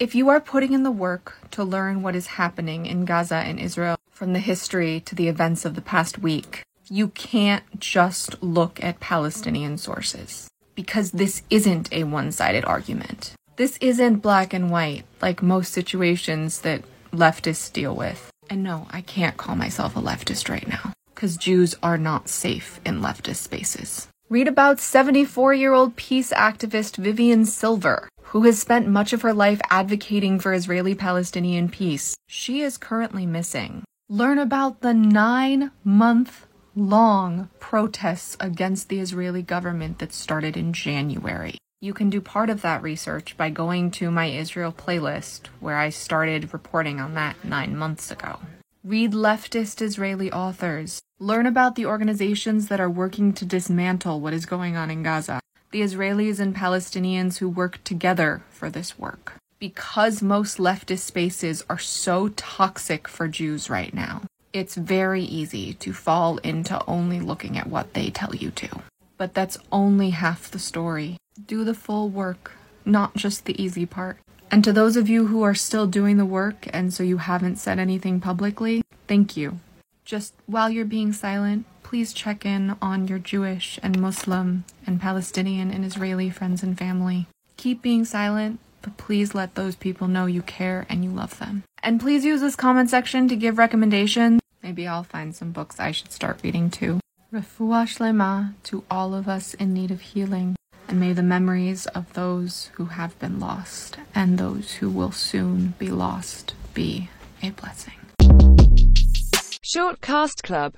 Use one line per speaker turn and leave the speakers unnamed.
If you are putting in the work to learn what is happening in Gaza and Israel from the history to the events of the past week, you can't just look at Palestinian sources because this isn't a one sided argument. This isn't black and white like most situations that leftists deal with. And no, I can't call myself a leftist right now because Jews are not safe in leftist spaces. Read about 74 year old peace activist Vivian Silver, who has spent much of her life advocating for Israeli Palestinian peace. She is currently missing. Learn about the nine month long protests against the Israeli government that started in January. You can do part of that research by going to my Israel playlist, where I started reporting on that nine months ago. Read leftist Israeli authors. Learn about the organizations that are working to dismantle what is going on in Gaza the Israelis and Palestinians who work together for this work. Because most leftist spaces are so toxic for Jews right now, it's very easy to fall into only looking at what they tell you to. But that's only half the story. Do the full work, not just the easy part. And to those of you who are still doing the work and so you haven't said anything publicly, thank you. Just while you're being silent, please check in on your Jewish and Muslim and Palestinian and Israeli friends and family. Keep being silent, but please let those people know you care and you love them. And please use this comment section to give recommendations. Maybe I'll find some books I should start reading too. Refuah shlema to all of us in need of healing, and may the memories of those who have been lost and those who will soon be lost be a blessing.
Shortcast Club